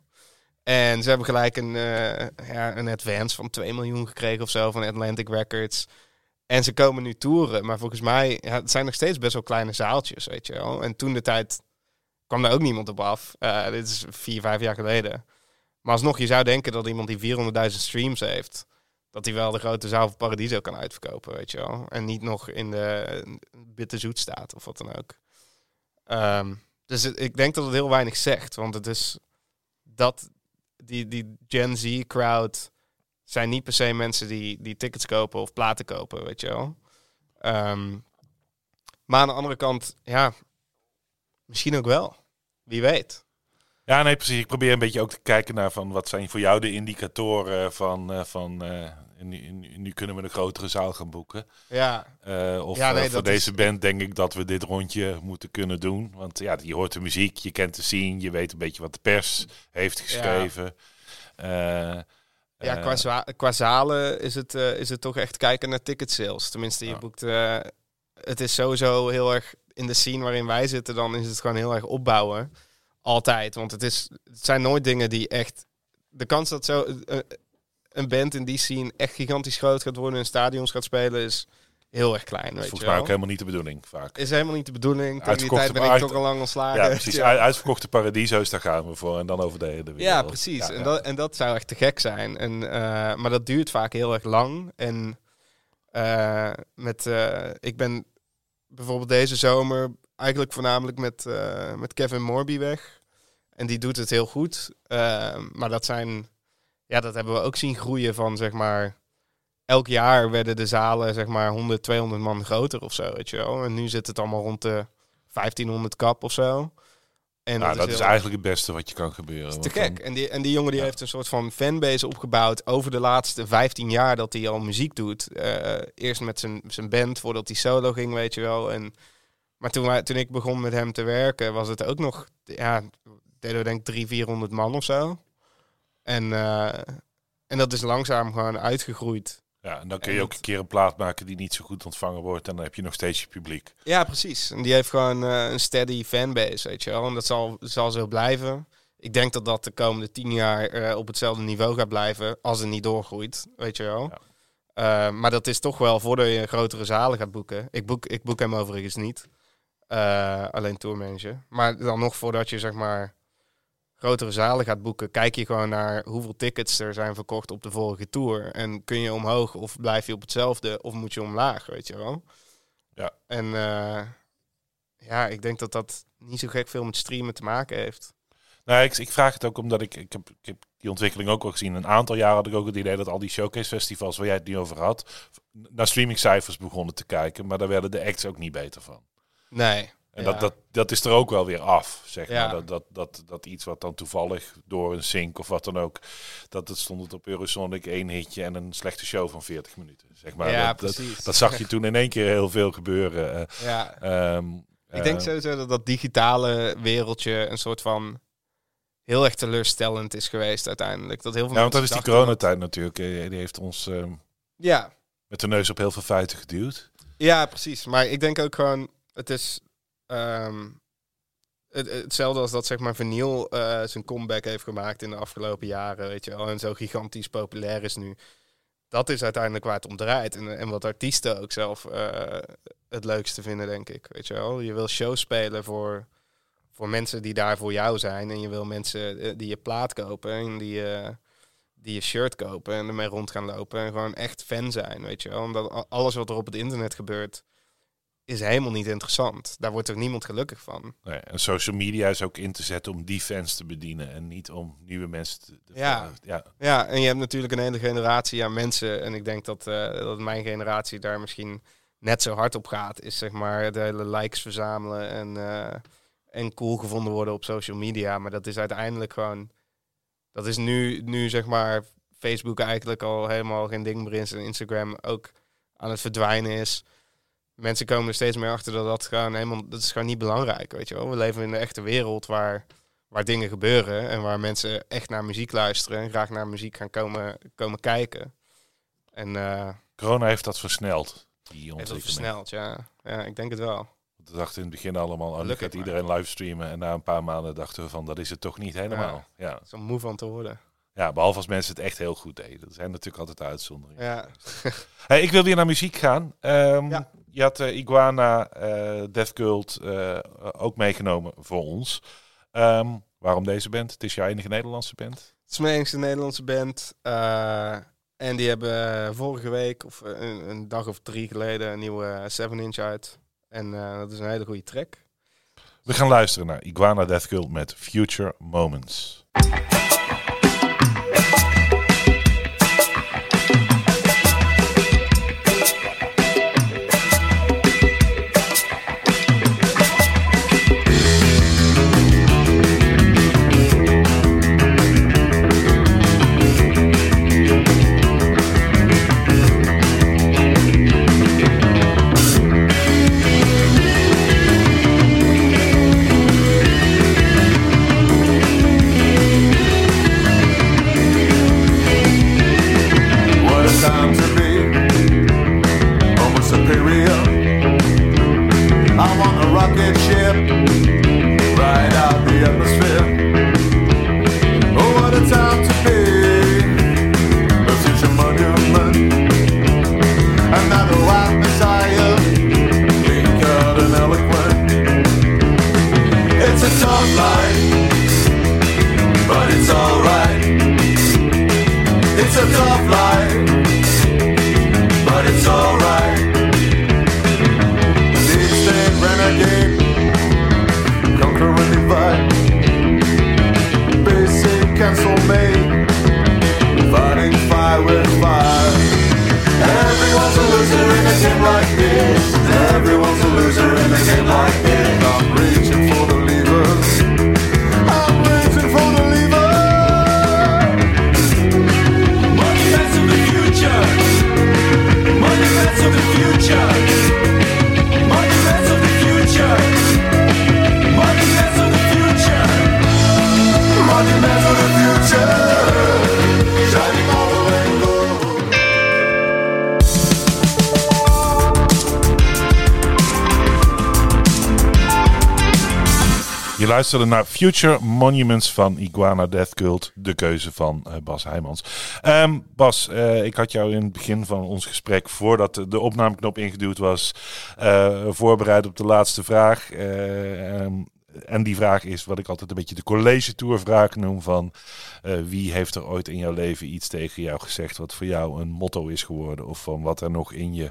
En ze hebben gelijk een, eh, ja, een advance van 2 miljoen gekregen of zo van Atlantic Records. En ze komen nu toeren. Maar volgens mij, ja, het zijn nog steeds best wel kleine zaaltjes, weet je wel. En toen de tijd kwam daar ook niemand op af. Eh, dit is vier, vijf jaar geleden. Maar alsnog, je zou denken dat iemand die 400.000 streams heeft... dat hij wel de grote zaal van Paradiso kan uitverkopen, weet je wel. En niet nog in de bitte zoet staat of wat dan ook. Ehm, dus ik denk dat het heel weinig zegt. Want het is dat die, die Gen Z-crowd zijn niet per se mensen die, die tickets kopen of platen kopen, weet je wel. Ehm, maar aan de andere kant, ja, misschien ook wel. Wie weet. Ja, nee, precies. Ik probeer een beetje ook te kijken naar van wat zijn voor jou de indicatoren van, eh, van eh, nu, nu- kunnen we een grotere zaal gaan boeken. Ja, Eh, of Ja, nee, voor is- deze band denk ik dat we dit rondje moeten kunnen doen. Want ja, je hoort de muziek, je kent de scene, je weet een beetje wat de pers heeft geschreven. Ja eh, qua, za- qua zalen is het, is het toch echt kijken naar ticket sales. Tenminste, je Ja. boekt... het is sowieso heel erg... In de scene waarin wij zitten, dan is het gewoon heel erg opbouwen. Altijd. Want het, is, het zijn nooit dingen die echt... De kans dat zo eh, een band in die scene echt gigantisch groot gaat worden... en stadions gaat spelen, is heel erg klein, weet je volgens mij wel. ook helemaal niet de bedoeling vaak. Is helemaal niet de bedoeling. Tegen die tijd ben ik toch al lang ontslagen. Ja, precies. je Uitverkochte paradiso's, daar gaan we voor. En dan over de hele wereld. Ja, precies. Ja, en. Dat, en dat zou echt te gek zijn. En, eh, maar dat duurt vaak heel erg lang. En eh, met, eh, ik ben bijvoorbeeld deze zomer eigenlijk voornamelijk met, eh, met Kevin Morby weg. En die doet het heel goed. Eh, maar dat zijn, ja, dat hebben we ook zien groeien van zeg maar. Elk jaar werden de zalen zeg maar 100, 200 man groter of zo, weet je wel. En nu zit het allemaal rond de 1500 kap of zo. En Nou, dat is eigenlijk het beste wat je kan gebeuren. is te dan- gek. En die, en die jongen die Ja. heeft een soort van fanbase opgebouwd over de laatste 15 jaar dat hij al muziek doet. Eh, eerst met zijn, zijn band, voordat hij solo ging, weet je wel. En, maar toen, wij, toen ik begon met hem te werken, was het ook nog, ja, deden we denk ik 300, 400 man of zo. En, eh, en dat is langzaam gewoon uitgegroeid. Ja, en dan kun En je ook een keer een plaat maken die niet zo goed ontvangen wordt. En dan heb je nog steeds je publiek. Ja, precies. En die heeft gewoon eh, een steady fanbase, weet je wel. En dat zal, zal zo blijven. Ik denk dat dat de komende tien jaar eh, op hetzelfde niveau gaat blijven, als het niet doorgroeit, weet je wel. Ja. Maar dat is toch wel voordat je grotere zalen gaat boeken. Ik boek, ik boek hem overigens niet. Eh, alleen tourmanager. Maar dan nog voordat je zeg maar grotere zalen gaat boeken, kijk je gewoon naar hoeveel tickets er zijn verkocht op de vorige tour. En kun je omhoog of blijf je op hetzelfde of moet je omlaag, weet je wel. Ja. En eh, ja, ik denk dat dat niet zo gek veel met streamen te maken heeft. Nou, ik, ik vraag het ook omdat ik, ik, heb, ik heb die ontwikkeling ook al gezien. Een aantal jaren had ik ook het idee dat al die showcase festivals waar jij het nu over had, naar streamingcijfers begonnen te kijken. Maar daar werden de acts ook niet beter van. Nee. En Ja. dat, dat, dat is er ook wel weer af, zeg Ja. maar. Dat, dat, dat, dat iets wat dan toevallig door een sync of wat dan ook, dat het stond het op Eurosonic één hitje en een slechte show van 40 minuten, zeg maar. ja, dat, precies. dat zag je toen in één keer heel veel gebeuren. eh, ja. ehm, Ik denk eh, sowieso dat dat digitale wereldje een soort van heel erg teleurstellend is geweest uiteindelijk. Dat heel veel Ja, want dat is die dat- coronatijd natuurlijk. eh, Die heeft ons ehm, Ja, met de neus op heel veel feiten geduwd. ja, precies. Maar ik denk ook gewoon, het is ehm, het, hetzelfde als dat zeg maar eh, zijn comeback heeft gemaakt in de afgelopen jaren, weet je wel, en zo gigantisch populair is nu. Dat is uiteindelijk waar het om draait. En, en wat artiesten ook zelf eh, het leukste vinden, denk ik. Weet je wel, je wil shows spelen voor, voor mensen die daar voor jou zijn. En je wil mensen eh, die je plaat kopen en die, die je shirt kopen en ermee rond gaan lopen. En gewoon echt fan zijn, weet je wel. Omdat alles wat er op het internet gebeurt, is helemaal niet interessant. Daar wordt ook niemand gelukkig van. Nee, en social media is ook in te zetten om die fans te bedienen en niet om nieuwe mensen te... te- Ja. ja. Ja, en je hebt natuurlijk een hele generatie aan mensen. En ik denk dat, eh, dat mijn generatie daar misschien net zo hard op gaat. Is zeg maar de hele likes verzamelen en, eh, en cool gevonden worden op social media. Maar dat is uiteindelijk gewoon... Dat is nu, nu zeg maar Facebook eigenlijk al helemaal geen ding meer is. En Instagram ook aan het verdwijnen is. Mensen komen er steeds meer achter dat dat gewoon helemaal... Dat is gewoon niet belangrijk, weet je wel. We leven in een echte wereld waar waar dingen gebeuren en waar mensen echt naar muziek luisteren en graag naar muziek gaan komen, komen kijken. En eh Corona heeft dat versneld, die heeft dat versneld, ja. Ja, ik denk het wel. We dachten in het begin allemaal, oh, nu gaat iedereen livestreamen. En na een paar maanden dachten we van, dat is het toch niet helemaal. Ja, ja. Zo moe van te worden. behalve als mensen het echt heel goed deden. Dat zijn natuurlijk altijd uitzonderingen. Ja, Hey, ik wil weer naar muziek gaan. Ehm, Ja. Je had eh, Iguana, eh Death Cult eh, ook meegenomen voor ons. Ehm, waarom deze band? Het is jouw enige Nederlandse band. het is mijn enigste Nederlandse band. en die hebben vorige week, of een, een dag of drie geleden, een nieuwe 7-inch uit. En dat is een hele goede track. We gaan luisteren naar Iguana Death Cult met Future Moments. Je luisterde naar Future Monuments van Iguana Death Cult, de keuze van eh, Bas Heijmans. Ehm, Bas, eh, ik had jou in het begin van ons gesprek, voordat de, opnameknop ingeduwd was, eh, voorbereid op de laatste vraag. Eh, ehm, en die vraag is wat ik altijd een beetje de college tour vraag noem van wie heeft er ooit in jouw leven iets tegen jou gezegd wat voor jou een motto is geworden of van wat er nog in je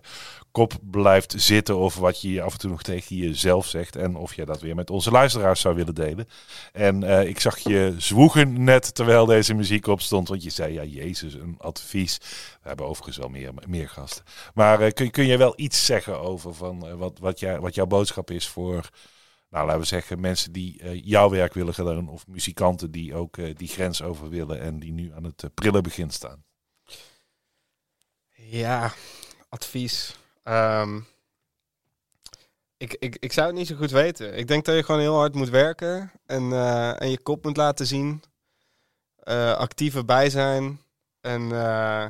kop blijft zitten of wat je af en toe nog tegen jezelf zegt en of je dat weer met onze luisteraars zou willen delen. En eh, ik zag je zwoegen net terwijl deze muziek opstond, want je zei ja Jezus een advies. We hebben overigens wel meer, meer gasten. Maar eh, kun, kun je wel iets zeggen over van, eh, wat, wat, jij, wat jouw boodschap is voor, nou, laten we zeggen, mensen die jouw werk willen doen, of muzikanten die ook die grens over willen en die nu aan het prille begin staan? Ja, advies. Ehm, ik, ik, ik zou het niet zo goed weten. Ik denk dat je gewoon heel hard moet werken en, eh, en je kop moet laten zien. Eh actief zijn en, eh,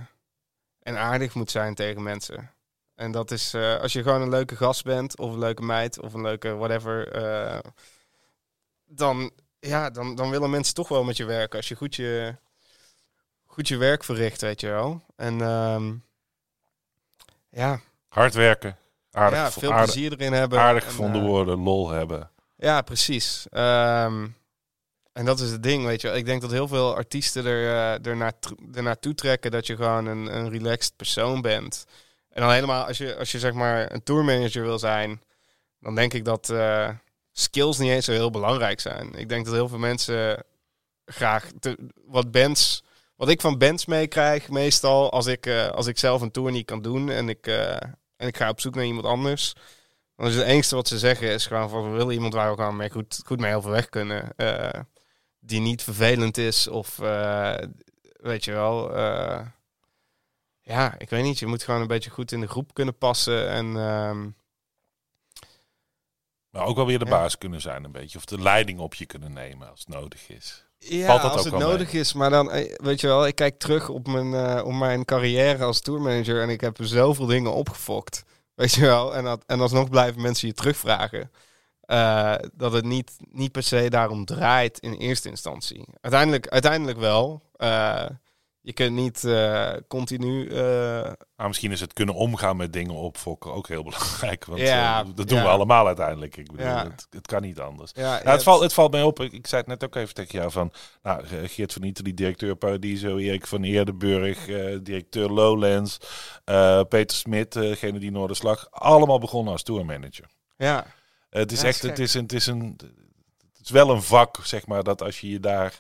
en aardig moet zijn tegen mensen. En dat is als je gewoon een leuke gast bent, of een leuke meid, of een leuke whatever. dan, ja, dan, dan willen mensen toch wel met je werken. Als je goed je, goed je werk verricht, weet je wel. En ehm, ja, Hard werken, aardig, ja, veel aardig, plezier erin hebben. aardig En, gevonden eh, worden, lol hebben. Ja, precies. Ehm, en dat is het ding, weet je. Ik denk dat heel veel artiesten er, eh er, naartoe, er naartoe trekken dat je gewoon een, een relaxed persoon bent. En dan helemaal, als je, als je zeg maar een tourmanager wil zijn, dan denk ik dat eh, skills niet eens zo heel belangrijk zijn. Ik denk dat heel veel mensen graag te- wat bands, wat ik van bands meekrijg, meestal als ik, als ik zelf een tour niet kan doen en ik, en ik ga op zoek naar iemand anders. Dan is het enige wat ze zeggen is gewoon van we willen iemand waar we gewoon mee goed, goed mee overweg kunnen. eh, die niet vervelend is of eh, weet je wel. eh, ja, ik weet niet. Je moet gewoon een beetje goed in de groep kunnen passen. En ehm, Maar ook wel weer de Ja. baas kunnen zijn een beetje. Of de leiding op je kunnen nemen als het nodig is. Ja, Valt dat als ook het nodig is. Maar dan, eh, weet je wel, ik kijk terug op mijn, eh, op mijn carrière als tourmanager en ik heb zoveel dingen opgefokt. Weet je wel? En, dat, en alsnog blijven mensen je terugvragen. eh, dat het niet, niet per se daarom draait in eerste instantie. Uiteindelijk, uiteindelijk wel. Je kunt niet eh, continu. eh, Maar misschien is het kunnen omgaan met dingen opfokken ook heel belangrijk. Want Ja, eh, dat doen we allemaal uiteindelijk. Ik bedoel, Ja. het, het kan niet anders. ja, Nou, het, valt, het valt mij op, ik, ik zei het net ook even tegen jou van, nou, Geert van Itali, directeur Paradiso, Erik van Eerdenburg, directeur Lowlands, Peter Smit, degene die Noorderslag, allemaal begonnen als tourmanager. ja, het is echt, is het is, een, het is een, het is wel een vak, zeg maar, dat als je je daar,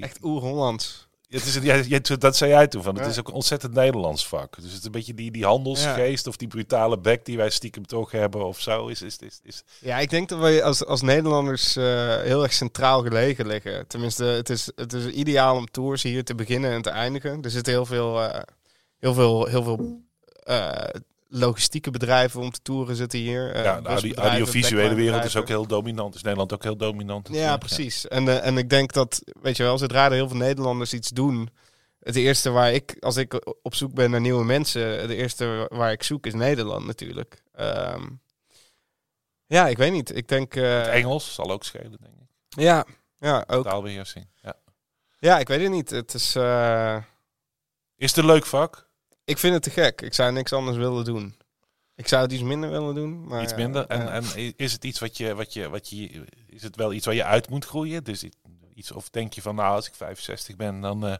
echt oer-Hollands. Het is, ja, je- dat zei jij toen, van, het Ja. is ook een ontzettend Nederlands vak. Dus het is een beetje die, die handelsgeest of die brutale bek die wij stiekem toch hebben of zo. Is, is, is, is, Ja, ik denk dat wij als, als Nederlanders eh, heel erg centraal gelegen liggen. Tenminste, het is, het is ideaal om tours hier te beginnen en te eindigen. Er zitten heel veel, eh, heel veel, heel veel eh, logistieke bedrijven om te toeren zitten hier. Eh, ja, de audiovisuele wereld is ook heel dominant. Is Nederland ook heel dominant? Ja, precies. En, eh, en ik denk dat, weet je wel, zodra er heel veel Nederlanders iets doen. Het eerste waar ik, als ik op zoek ben naar nieuwe mensen, de eerste waar ik zoek is Nederland natuurlijk. Ehm, ja, ik weet niet. Ik denk. eh, Het Engels zal ook schelen, denk ik. Ja, ja, ook. Taalbeheersing. Ja. Ja, ik weet het niet. Het is, Is het een leuk vak? Ik vind het te gek. Ik zou niks anders willen doen. Ik zou het iets minder willen doen. Maar, iets minder. En, eh, en is het iets wat je, wat je, wat je, is het wel iets waar je uit moet groeien? Dus iets, of denk je van, nou, als ik 65 ben, dan. eh,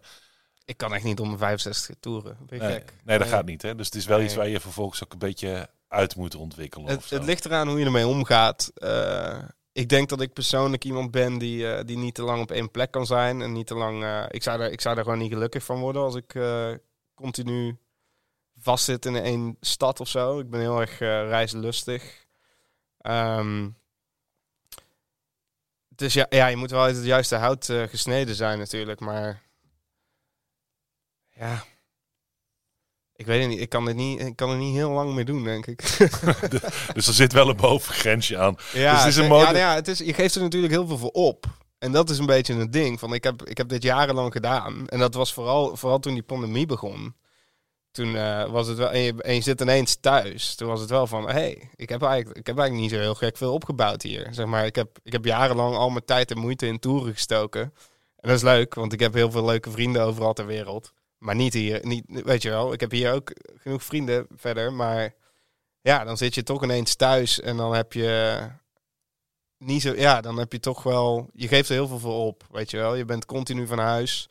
ik kan echt niet om mijn 65 toeren. Ben nee, gek? nee, dat Nee. gaat niet. Hè? Dus het is wel iets waar je vervolgens ook een beetje uit moet ontwikkelen. Het, het ligt eraan hoe je ermee omgaat. Eh, ik denk dat ik persoonlijk iemand ben die, die niet te lang op één plek kan zijn. En niet te lang. ik, zou er, ik zou er gewoon niet gelukkig van worden als ik continu vastzit in één stad of zo. Ik ben heel erg eh, reislustig. Ehm, dus ja, ja, je moet wel uit het juiste hout eh, gesneden zijn natuurlijk. Maar ja. Ik weet het niet. Ik kan, het niet. ik kan er niet heel lang mee doen, denk ik. Dus er zit wel een bovengrensje aan. Ja, Dus het is een ja, nou ja, het is, je geeft er natuurlijk heel veel voor op. En dat is een beetje een ding. Van, ik, heb, ik heb dit jarenlang gedaan. En dat was vooral, vooral toen die pandemie begon. Toen eh, was het wel... En je, zit ineens thuis. Toen was het wel van... Hé, hey, ik, heb eigenlijk, ik heb eigenlijk niet zo heel gek veel opgebouwd hier. Zeg maar, ik heb, ik heb jarenlang al mijn tijd en moeite in toeren gestoken. En dat is leuk, want ik heb heel veel leuke vrienden overal ter wereld. Maar niet hier. Niet, weet je wel, ik heb hier ook genoeg vrienden verder. Maar ja, dan zit je toch ineens thuis en dan heb je niet zo, ja, dan heb je toch wel, je geeft er heel veel voor op, weet je wel. Je bent continu van huis.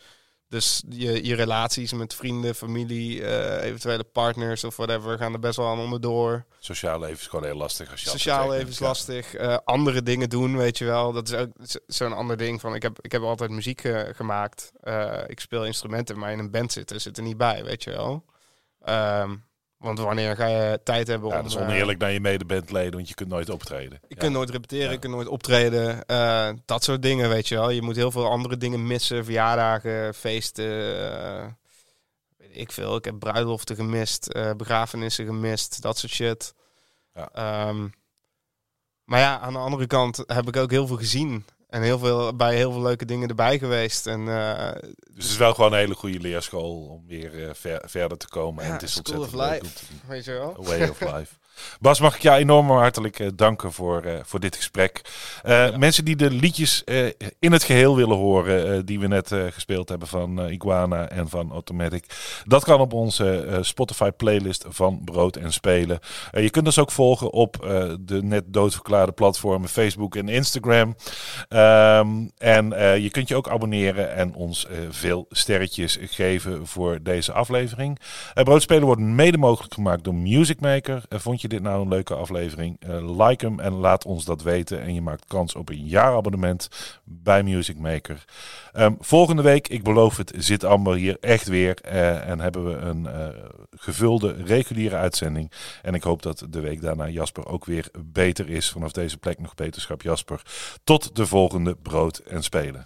Dus je, je relaties met vrienden, familie, eh, eventuele partners of whatever gaan er best wel aan onderdoor. Sociaal leven is gewoon heel lastig. Als je Sociaal leven is lastig. Eh, andere dingen doen, weet je wel. Dat is ook zo- zo'n ander ding van, ik heb, ik heb altijd muziek eh, gemaakt. Ik speel instrumenten, maar in een band zitten zit er niet bij, weet je wel. Ehm, want wanneer ga je tijd hebben Ja, om... dat is eh, oneerlijk naar je medebandleden, want je kunt nooit optreden. je Ja. kunt nooit repeteren, Ja. je kunt nooit optreden. eh, dat soort dingen, weet je wel. Je moet heel veel andere dingen missen. Verjaardagen, feesten. eh, weet ik veel. Ik heb bruiloften gemist. eh, begrafenissen gemist. Dat soort shit. Ja. Ehm, maar ja, aan de andere kant heb ik ook heel veel gezien. En heel veel, bij heel veel leuke dingen erbij geweest. En eh, Dus het is wel gewoon een hele goede leerschool om weer eh, ver- verder te komen. en het is school ontzettend of leuk life. doen. weet je wel. A way of life. Bas, mag ik jou enorm hartelijk eh, danken voor, eh, voor dit gesprek. Eh, Mensen die de liedjes in het geheel willen horen, die we net gespeeld hebben van Iguana en van Automatic, dat kan op onze eh, Spotify playlist van Brood en Spelen. Je kunt ons ook volgen op de net doodverklaarde platformen Facebook en Instagram. Ehm, en je kunt je ook abonneren en ons veel sterretjes geven voor deze aflevering. Broodspelen wordt mede mogelijk gemaakt door Music Maker. Vond je dit nou een leuke aflevering? Eh, like hem en laat ons dat weten. En je maakt kans op een jaarabonnement bij Music Maker. Ehm, volgende week, ik beloof het, zit Amber hier echt weer. eh, en hebben we een eh, gevulde reguliere uitzending. En ik hoop dat de week daarna Jasper ook weer beter is. Vanaf deze plek nog beterschap Jasper. Tot de volgende Brood en Spelen.